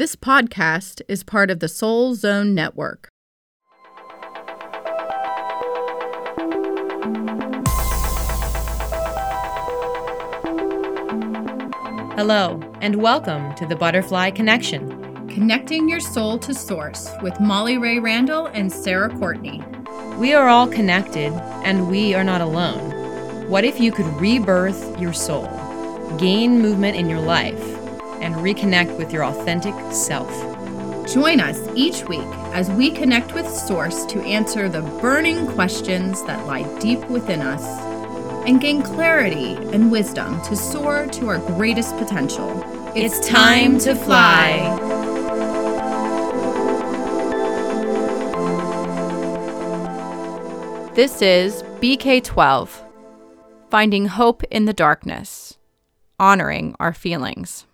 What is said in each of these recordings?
This podcast is part of the Soul Zone Network. Hello, and welcome to the Butterfly Kinection. Connecting your soul to source with Molly Ray Randall and Sara Courtney. We are all connected, and we are not alone. What if you could rebirth your soul, gain movement in your life, and reconnect with your authentic self. Join us each week as we connect with Source to answer the burning questions that lie deep within us and gain clarity and wisdom to soar to our greatest potential. It's, time to fly. This is BK12 Finding Hope in the Darkness, Honoring Our Feelings.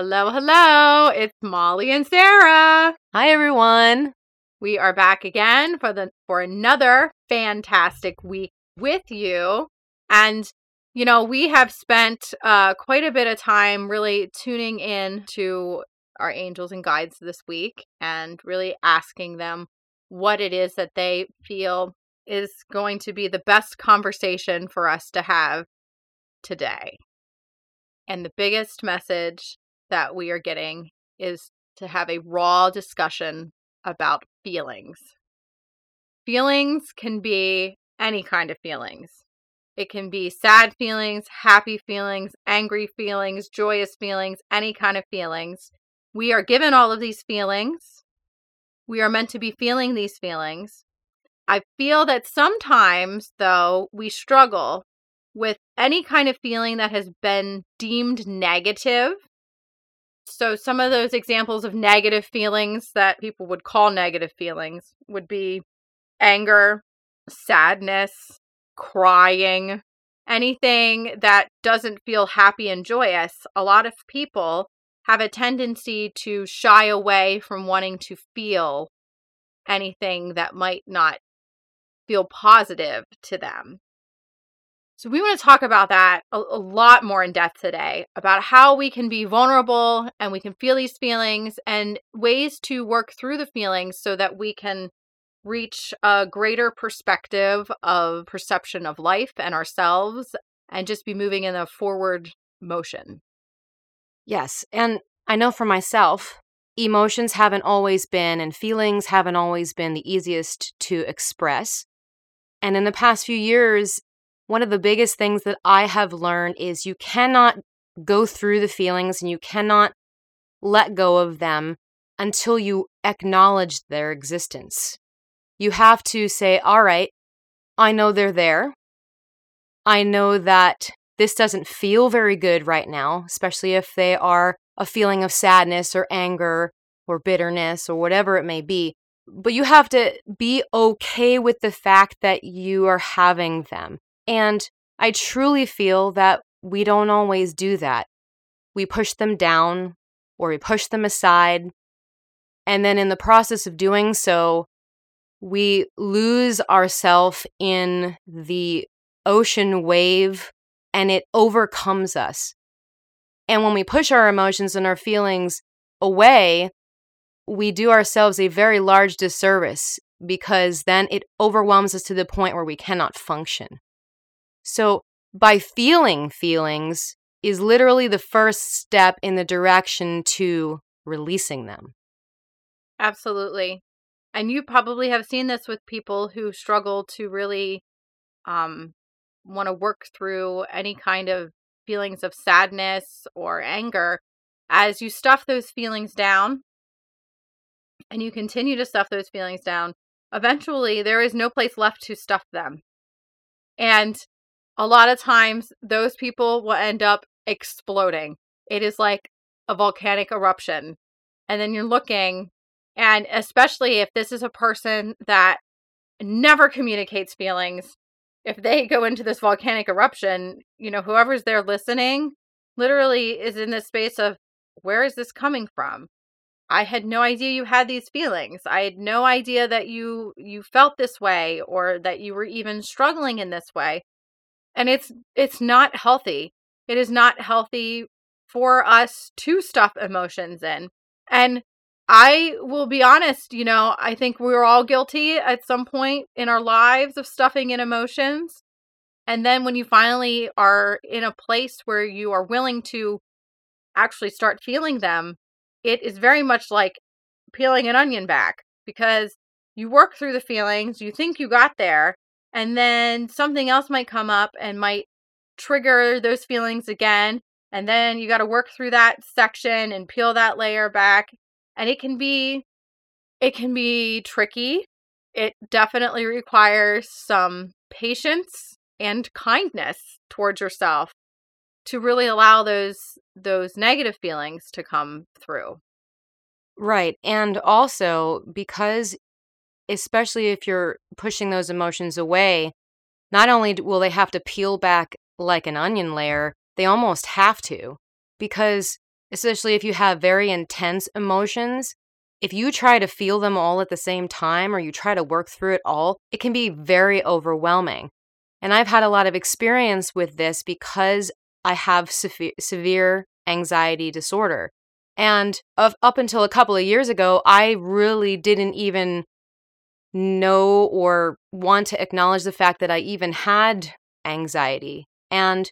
Hello, hello. It's Molly and Sara. Hi everyone. We are back again for the for another fantastic week with you. And you know, we have spent uh quite a bit of time really tuning in to our angels and guides this week and really asking them what it is that they feel is going to be the best conversation for us to have today. And the biggest message that we are getting is to have a raw discussion about feelings. Feelings can be any kind of feelings. It can be sad feelings, happy feelings, angry feelings, joyous feelings, any kind of feelings. We are given all of these feelings. We are meant to be feeling these feelings. I feel that sometimes, though, we struggle with any kind of feeling that has been deemed negative so, some of those examples of negative feelings that people would call negative feelings would be anger, sadness, crying, anything that doesn't feel happy and joyous. A lot of people have a tendency to shy away from wanting to feel anything that might not feel positive to them. So, we want to talk about that a, a, lot more in depth today about how we can be vulnerable and we can feel these feelings and ways to work through the feelings so that we can reach a greater perspective of perception of life and ourselves and just be moving in a forward motion. Yes. And I know for myself, emotions haven't always been and feelings haven't always been the easiest to express. And in the past few years, one of the biggest things that I have learned is you cannot go through the feelings and you cannot let go of them until you acknowledge their existence. You have to say, all right, I know they're there. I know that this doesn't feel very good right now, especially if they are a feeling of sadness or anger or bitterness or whatever it may be. But you have to be okay with the fact that you are having them. And I truly feel that we don't always do that. We push them down or we push them aside. And then in the process of doing so, we lose ourselves in the ocean wave and it overcomes us. And when we push our emotions and our feelings away, we do ourselves a very large disservice because then it overwhelms us to the point where we cannot function. So, by feeling feelings is literally the first step in the direction to releasing them. Absolutely. And you probably have seen this with people who struggle to really um, want to work through any kind of feelings of sadness or anger. As you stuff those feelings down and you continue to stuff those feelings down, eventually there is no place left to stuff them. And a lot of times those people will end up exploding. It is like a volcanic eruption. And then you're looking, and especially if this is a person that never communicates feelings, if they go into this volcanic eruption, you know, whoever's there listening literally is in this space of where is this coming from? I had no idea you had these feelings. I had no idea that you you felt this way or that you were even struggling in this way and it's it's not healthy it is not healthy for us to stuff emotions in. And I will be honest, you know, I think we are all guilty at some point in our lives of stuffing in emotions. And then when you finally are in a place where you are willing to actually start feeling them, it is very much like peeling an onion back because you work through the feelings, you think you got there, and then something else might come up and might trigger those feelings again. And then you got to work through that section and peel that layer back. And it can be it can be tricky. It definitely requires some patience and kindness towards yourself to really allow those those negative feelings to come through. Right. And also because especially if you're pushing those emotions away, not only will they have to peel back like an onion layer, they almost have to. Because, especially if you have very intense emotions, if you try to feel them all at the same time or you try to work through it all, it can be very overwhelming. And I've had a lot of experience with this because I have severe, severe anxiety disorder. And of, up until a couple of years ago, I really didn't even know or want to acknowledge the fact that I even had anxiety. And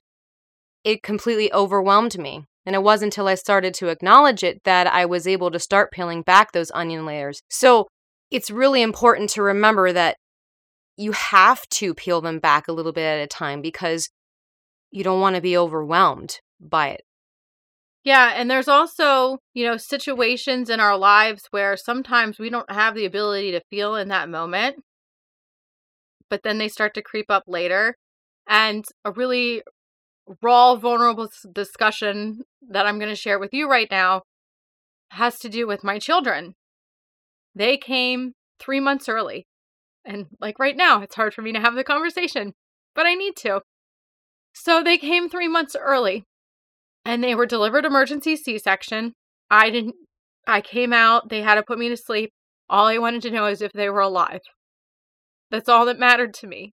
it completely overwhelmed me. And it wasn't until I started to acknowledge it that I was able to start peeling back those onion layers. So it's really important to remember that you have to peel them back a little bit at a time because you don't want to be overwhelmed by it. Yeah, and there's also, you know, situations in our lives where sometimes we don't have the ability to feel in that moment, but then they start to creep up later. And a really raw, vulnerable discussion that I'm going to share with you right now has to do with my children. They came three months early. And like right now, it's hard for me to have the conversation, but I need to. So they came three months early and they were delivered emergency C-section. I didn't I came out, they had to put me to sleep. All I wanted to know is if they were alive. That's all that mattered to me.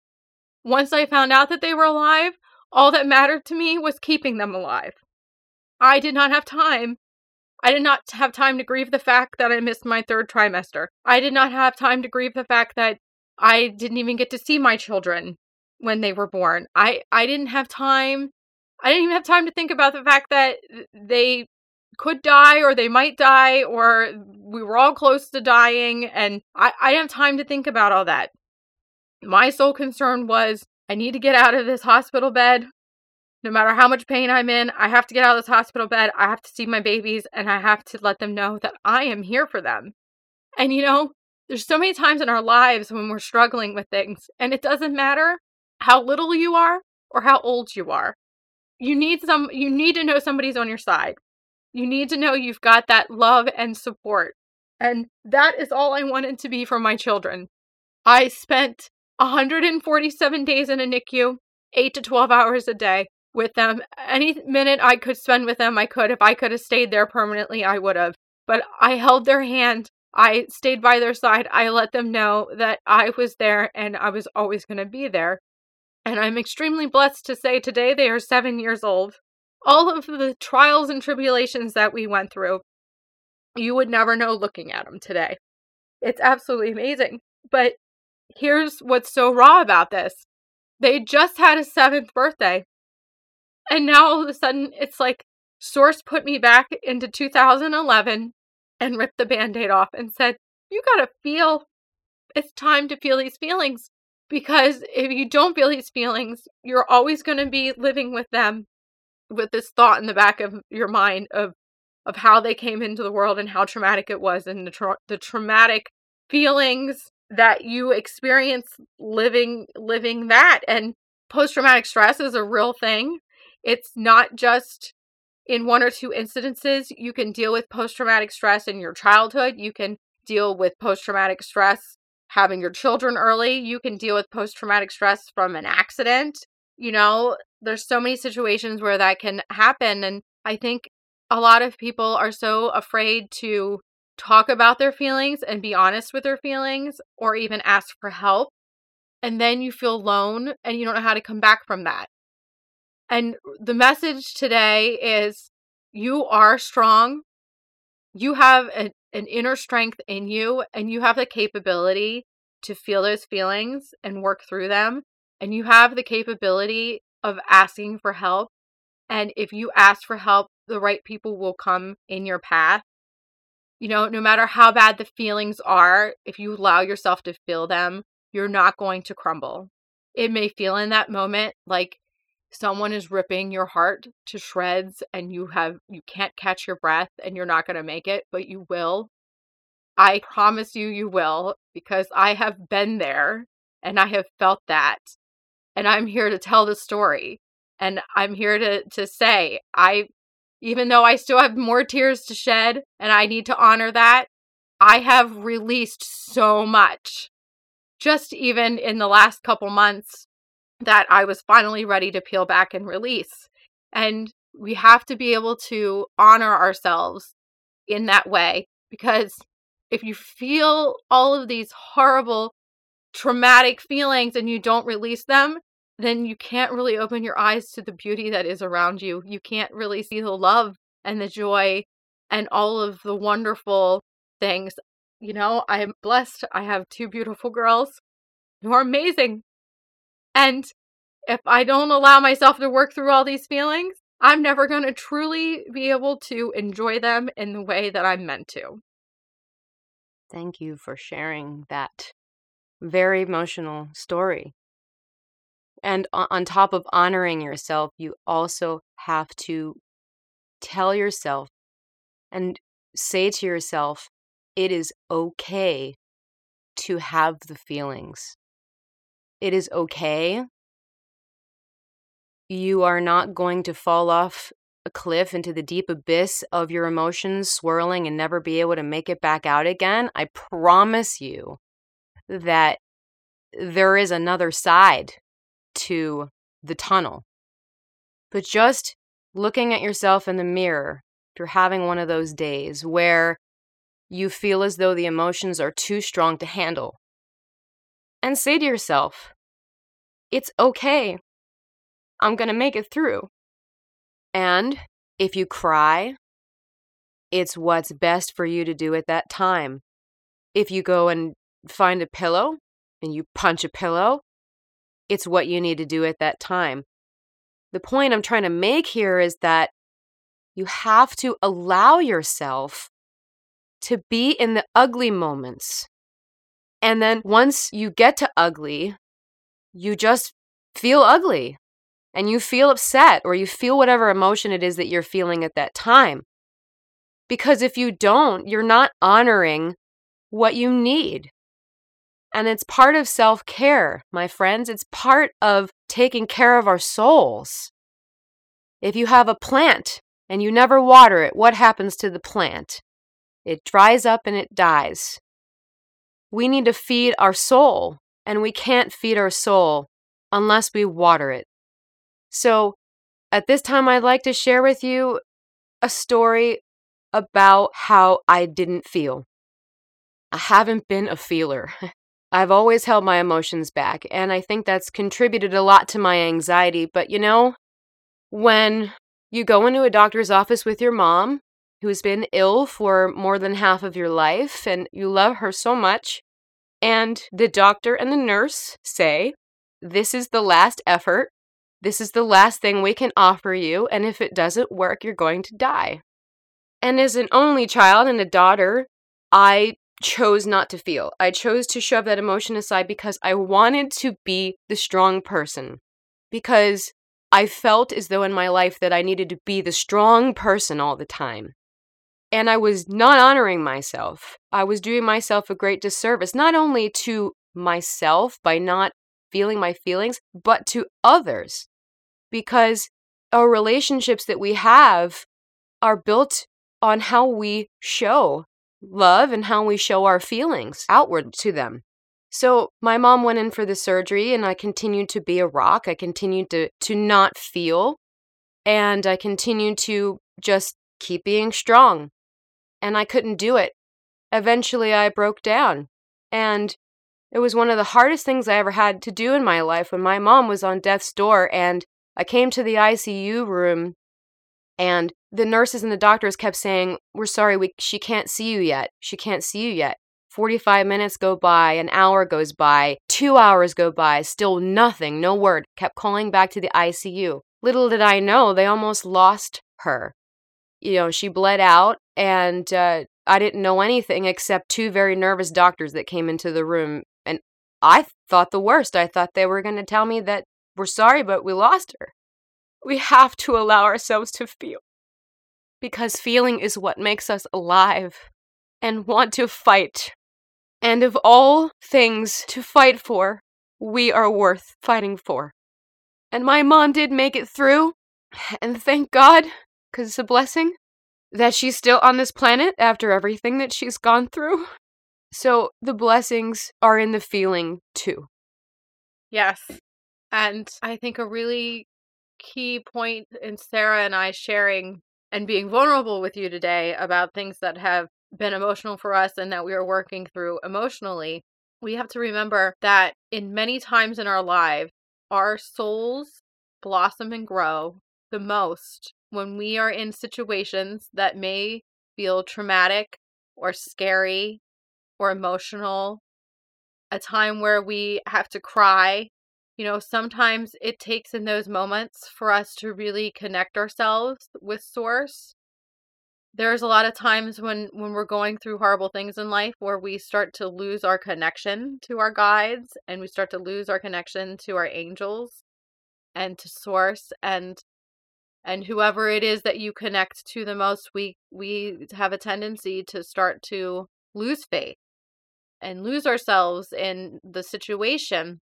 Once I found out that they were alive, all that mattered to me was keeping them alive. I did not have time. I did not have time to grieve the fact that I missed my third trimester. I did not have time to grieve the fact that I didn't even get to see my children when they were born. I I didn't have time I didn't even have time to think about the fact that they could die or they might die or we were all close to dying and I, I didn't have time to think about all that. My sole concern was I need to get out of this hospital bed. No matter how much pain I'm in, I have to get out of this hospital bed. I have to see my babies and I have to let them know that I am here for them. And you know, there's so many times in our lives when we're struggling with things, and it doesn't matter how little you are or how old you are you need some you need to know somebody's on your side. You need to know you've got that love and support. And that is all I wanted to be for my children. I spent 147 days in a NICU, 8 to 12 hours a day with them. Any minute I could spend with them, I could. If I could have stayed there permanently, I would have. But I held their hand. I stayed by their side. I let them know that I was there and I was always going to be there. And I'm extremely blessed to say today they are seven years old. All of the trials and tribulations that we went through, you would never know looking at them today. It's absolutely amazing. But here's what's so raw about this they just had a seventh birthday. And now all of a sudden, it's like Source put me back into 2011 and ripped the band aid off and said, You gotta feel. It's time to feel these feelings. Because if you don't feel these feelings, you're always going to be living with them with this thought in the back of your mind of of how they came into the world and how traumatic it was and the tra- the traumatic feelings that you experience living living that and post traumatic stress is a real thing. It's not just in one or two incidences you can deal with post traumatic stress in your childhood. You can deal with post traumatic stress having your children early. You can deal with post traumatic stress from an accident. You know, there's so many situations where that can happen. And I think a lot of people are so afraid to talk about their feelings and be honest with their feelings or even ask for help. And then you feel alone and you don't know how to come back from that. And the message today is you are strong. You have a, an inner strength in you, and you have the capability to feel those feelings and work through them. And you have the capability of asking for help. And if you ask for help, the right people will come in your path. You know, no matter how bad the feelings are, if you allow yourself to feel them, you're not going to crumble. It may feel in that moment like someone is ripping your heart to shreds and you have you can't catch your breath and you're not going to make it, but you will. I promise you you will because I have been there and I have felt that. And I'm here to tell the story. And I'm here to to say I even though I still have more tears to shed and I need to honor that, I have released so much. Just even in the last couple months that I was finally ready to peel back and release. And we have to be able to honor ourselves in that way because if you feel all of these horrible, traumatic feelings and you don't release them, then you can't really open your eyes to the beauty that is around you. You can't really see the love and the joy and all of the wonderful things. You know, I am blessed. I have two beautiful girls who are amazing. And if I don't allow myself to work through all these feelings, I'm never going to truly be able to enjoy them in the way that I'm meant to. Thank you for sharing that very emotional story. And on top of honoring yourself, you also have to tell yourself and say to yourself, it is okay to have the feelings. It is okay. You are not going to fall off a cliff into the deep abyss of your emotions swirling and never be able to make it back out again. I promise you that there is another side to the tunnel. But just looking at yourself in the mirror, if you're having one of those days where you feel as though the emotions are too strong to handle, and say to yourself, it's okay. I'm going to make it through. And if you cry, it's what's best for you to do at that time. If you go and find a pillow and you punch a pillow, it's what you need to do at that time. The point I'm trying to make here is that you have to allow yourself to be in the ugly moments. And then once you get to ugly, you just feel ugly and you feel upset or you feel whatever emotion it is that you're feeling at that time. Because if you don't, you're not honoring what you need. And it's part of self care, my friends. It's part of taking care of our souls. If you have a plant and you never water it, what happens to the plant? It dries up and it dies. We need to feed our soul, and we can't feed our soul unless we water it. So, at this time, I'd like to share with you a story about how I didn't feel. I haven't been a feeler. I've always held my emotions back, and I think that's contributed a lot to my anxiety. But you know, when you go into a doctor's office with your mom, who's been ill for more than half of your life, and you love her so much, and the doctor and the nurse say, This is the last effort. This is the last thing we can offer you, and if it doesn't work, you're going to die. And as an only child and a daughter, I chose not to feel. I chose to shove that emotion aside because I wanted to be the strong person. Because I felt as though in my life that I needed to be the strong person all the time. And I was not honoring myself. I was doing myself a great disservice, not only to myself by not feeling my feelings, but to others. Because our relationships that we have are built on how we show love and how we show our feelings outward to them. So my mom went in for the surgery and I continued to be a rock. I continued to to not feel and I continued to just keep being strong. And I couldn't do it. Eventually I broke down. And it was one of the hardest things I ever had to do in my life when my mom was on death's door and I came to the ICU room And the nurses and the doctors kept saying, We're sorry, we, she can't see you yet. She can't see you yet. 45 minutes go by, an hour goes by, two hours go by, still nothing, no word. Kept calling back to the ICU. Little did I know, they almost lost her. You know, she bled out, and uh, I didn't know anything except two very nervous doctors that came into the room. And I thought the worst. I thought they were going to tell me that we're sorry, but we lost her. We have to allow ourselves to feel. Because feeling is what makes us alive and want to fight. And of all things to fight for, we are worth fighting for. And my mom did make it through, and thank God, because it's a blessing that she's still on this planet after everything that she's gone through. So the blessings are in the feeling too. Yes. And I think a really key point in Sara and I sharing and being vulnerable with you today about things that have been emotional for us and that we are working through emotionally, we have to remember that in many times in our lives, our souls blossom and grow the most when we are in situations that may feel traumatic or scary or emotional, a time where we have to cry you know, sometimes it takes in those moments for us to really connect ourselves with source. There's a lot of times when when we're going through horrible things in life where we start to lose our connection to our guides and we start to lose our connection to our angels and to source and and whoever it is that you connect to the most we we have a tendency to start to lose faith and lose ourselves in the situation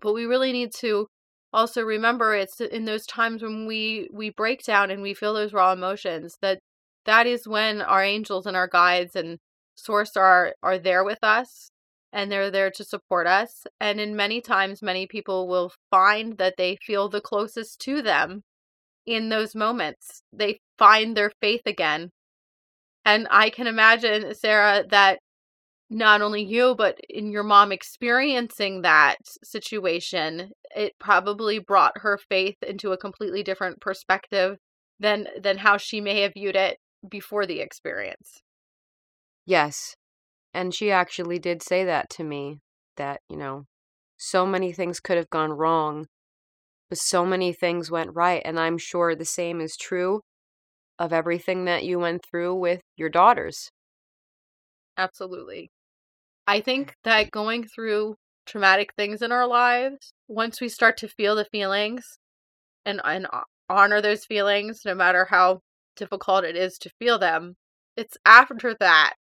but we really need to also remember it's in those times when we we break down and we feel those raw emotions that that is when our angels and our guides and source are are there with us and they're there to support us and in many times many people will find that they feel the closest to them in those moments they find their faith again. And i can imagine sara that not only you but in your mom experiencing that situation it probably brought her faith into a completely different perspective than than how she may have viewed it before the experience. Yes and she actually did say that to me that you know so many things could have gone wrong but so many things went right and i'm sure the same is true of everything that you went through with your daughters absolutely I think that going through traumatic things in our lives, once we start to feel the feelings and, and honor those feelings, no matter how difficult it is to feel them, it's after that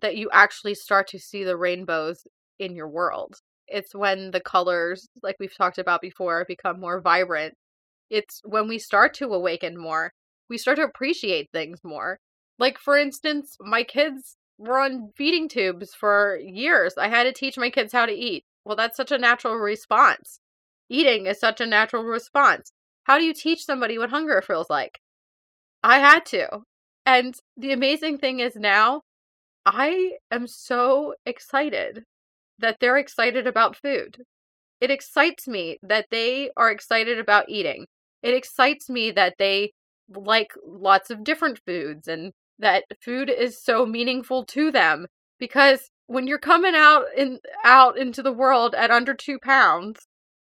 that you actually start to see the rainbows in your world. It's when the colors, like we've talked about before, become more vibrant. It's when we start to awaken more. We start to appreciate things more. Like, for instance, my kids were on feeding tubes for years. I had to teach my kids how to eat. Well, that's such a natural response. Eating is such a natural response. How do you teach somebody what hunger feels like? I had to. And the amazing thing is now, I am so excited that they're excited about food. It excites me that they are excited about eating. It excites me that they like lots of different foods and that food is so meaningful to them because when you're coming out in out into the world at under two pounds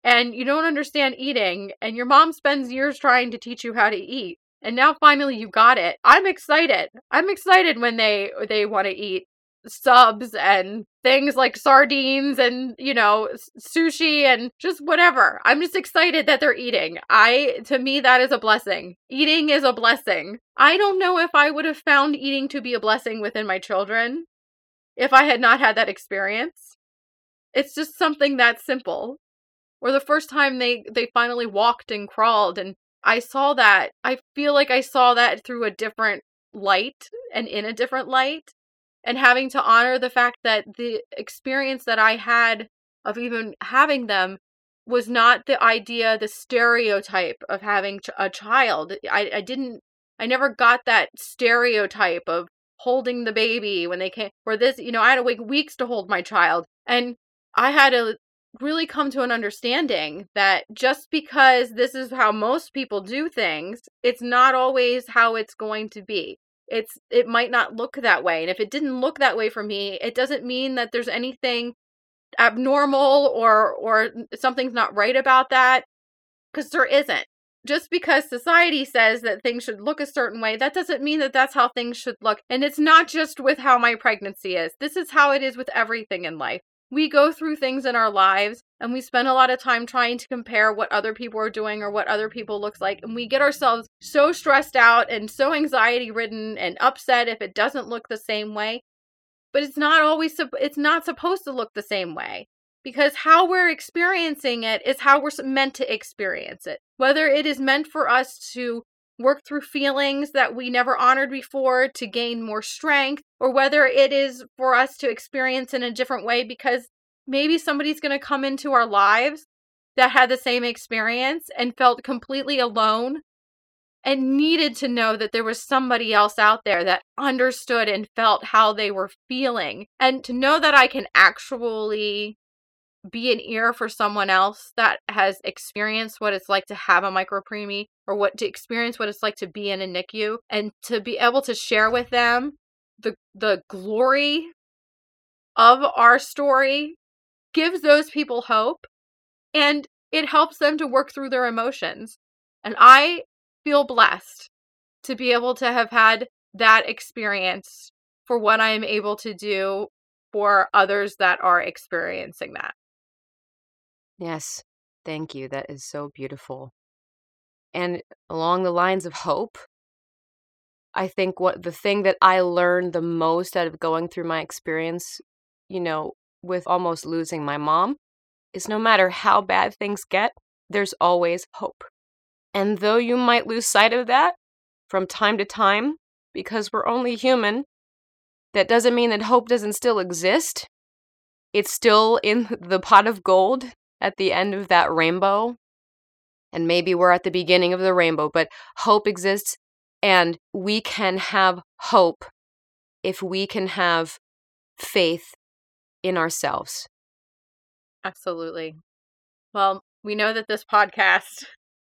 and you don't understand eating and your mom spends years trying to teach you how to eat and now finally you got it i'm excited i'm excited when they they want to eat subs and things like sardines and you know sushi and just whatever. I'm just excited that they're eating. I to me that is a blessing. Eating is a blessing. I don't know if i would have found eating to be a blessing within my children if i had not had that experience. It's just something that simple. Or the first time they they finally walked and crawled and i saw that i feel like i saw that through a different light and in a different light and having to honor the fact that the experience that I had of even having them was not the idea, the stereotype of having a child. I, I didn't, I never got that stereotype of holding the baby when they came, or this, you know, I had to wait weeks to hold my child. And I had to really come to an understanding that just because this is how most people do things, it's not always how it's going to be. It's it might not look that way. And if it didn't look that way for me, it doesn't mean that there's anything abnormal or or something's not right about that because there isn't just because society says that things should look a certain way, that doesn't mean that that's how things should look. And it's not just with how my pregnancy is. This is how it is with everything in life. We go through things in our lives and we spend a lot of time trying to compare what other people are doing or what other people looks like and we get ourselves so stressed out and so anxiety ridden and upset if it doesn't look the same way. But it's not always it's not supposed to look the same way because how we're experiencing it is how we're meant to experience it. Whether it is meant for us to work through feelings that we never honored before to gain more strength, or whether it is for us to experience in a different way because maybe somebody's going to come into our lives that had the same experience and felt completely alone and needed to know that there was somebody else out there that understood and felt how they were feeling. And to know that I can actually be an ear for someone else that has experienced what it's like to have a micropreemie or what to experience what it's like to be in a NICU and to be able to share with them the the glory of our story gives those people hope and it helps them to work through their emotions. And I feel blessed to be able to have had that experience for what I am able to do for others that are experiencing that. Yes, thank you. That is so beautiful. And along the lines of hope, I think what the thing that I learned the most out of going through my experience, you know, with almost losing my mom, is no matter how bad things get, there's always hope. And though you might lose sight of that from time to time, because we're only human, that doesn't mean that hope doesn't still exist. It's still in the pot of gold at the end of that rainbow. And maybe we're at the beginning of the rainbow, but hope exists. And we can have hope if we can have faith in ourselves. Absolutely. Well, we know that this podcast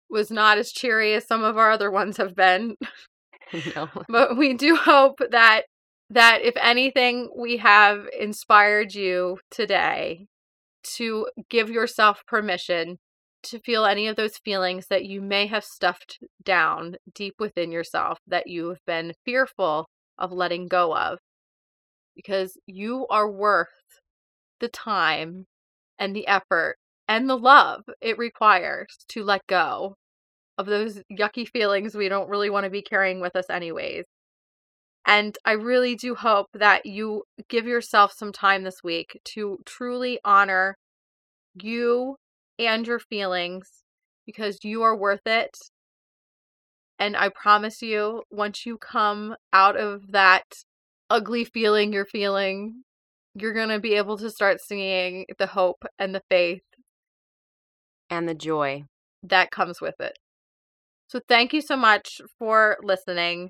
was not as cheery as some of our other ones have been. no. But we do hope that that if anything we have inspired you today to give yourself permission to feel any of those feelings that you may have stuffed down deep within yourself that you've been fearful of letting go of. Because you are worth the time and the effort and the love it requires to let go of those yucky feelings we don't really want to be carrying with us, anyways. And I really do hope that you give yourself some time this week to truly honor you and your feelings because you are worth it. And I promise you, once you come out of that ugly feeling you're feeling, you're going to be able to start seeing the hope and the faith and the joy that comes with it. So, thank you so much for listening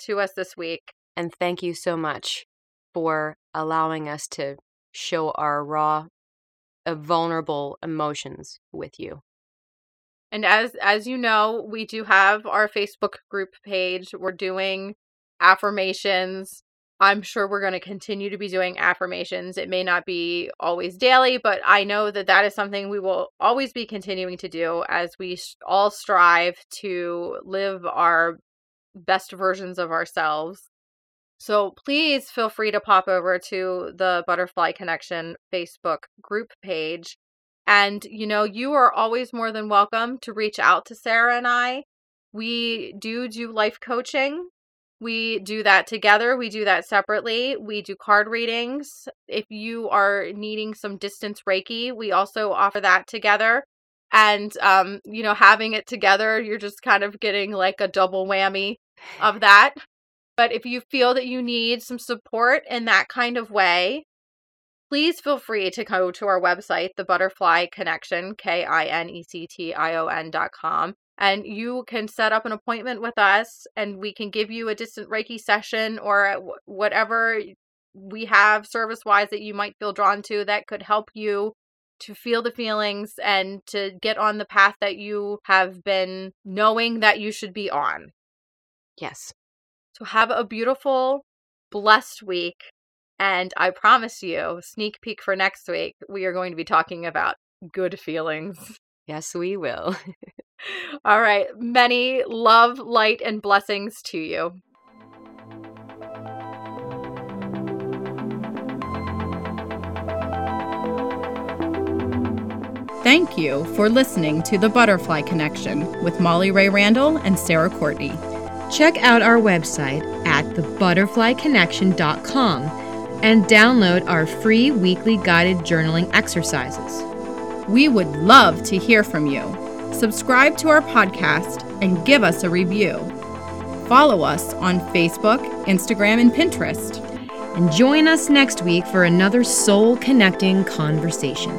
to us this week. And thank you so much for allowing us to show our raw, uh, vulnerable emotions with you. And as as you know, we do have our Facebook group page. We're doing affirmations. I'm sure we're going to continue to be doing affirmations. It may not be always daily, but I know that that is something we will always be continuing to do as we all strive to live our best versions of ourselves. So please feel free to pop over to the Butterfly Kinection Facebook group page. And, you know, you are always more than welcome to reach out to Sara and I. We do do life coaching. We do that together. We do that separately. We do card readings. If you are needing some distance Reiki, we also offer that together and um you know having it together you're just kind of getting like a double whammy of that but if you feel that you need some support in that kind of way please feel free to go to our website the butterfly kinection k-i-n-e-c-t-i-o-n dot com and you can set up an appointment with us and we can give you a distant reiki session or whatever we have service wise that you might feel drawn to that could help you to feel the feelings and to get on the path that you have been knowing that you should be on. Yes. So have a beautiful, blessed week. And I promise you, sneak peek for next week, we are going to be talking about good feelings. Yes, we will. All right. Many love, light, and blessings to you. Thank you for listening to The Butterfly Kinection with Molly Ray Randall and Sara Courtney. Check out our website at thebutterflykinection.com and download our free weekly guided journaling exercises. We would love to hear from you. Subscribe to our podcast and give us a review. Follow us on Facebook, Instagram, and Pinterest. And join us next week for another soul connecting conversation.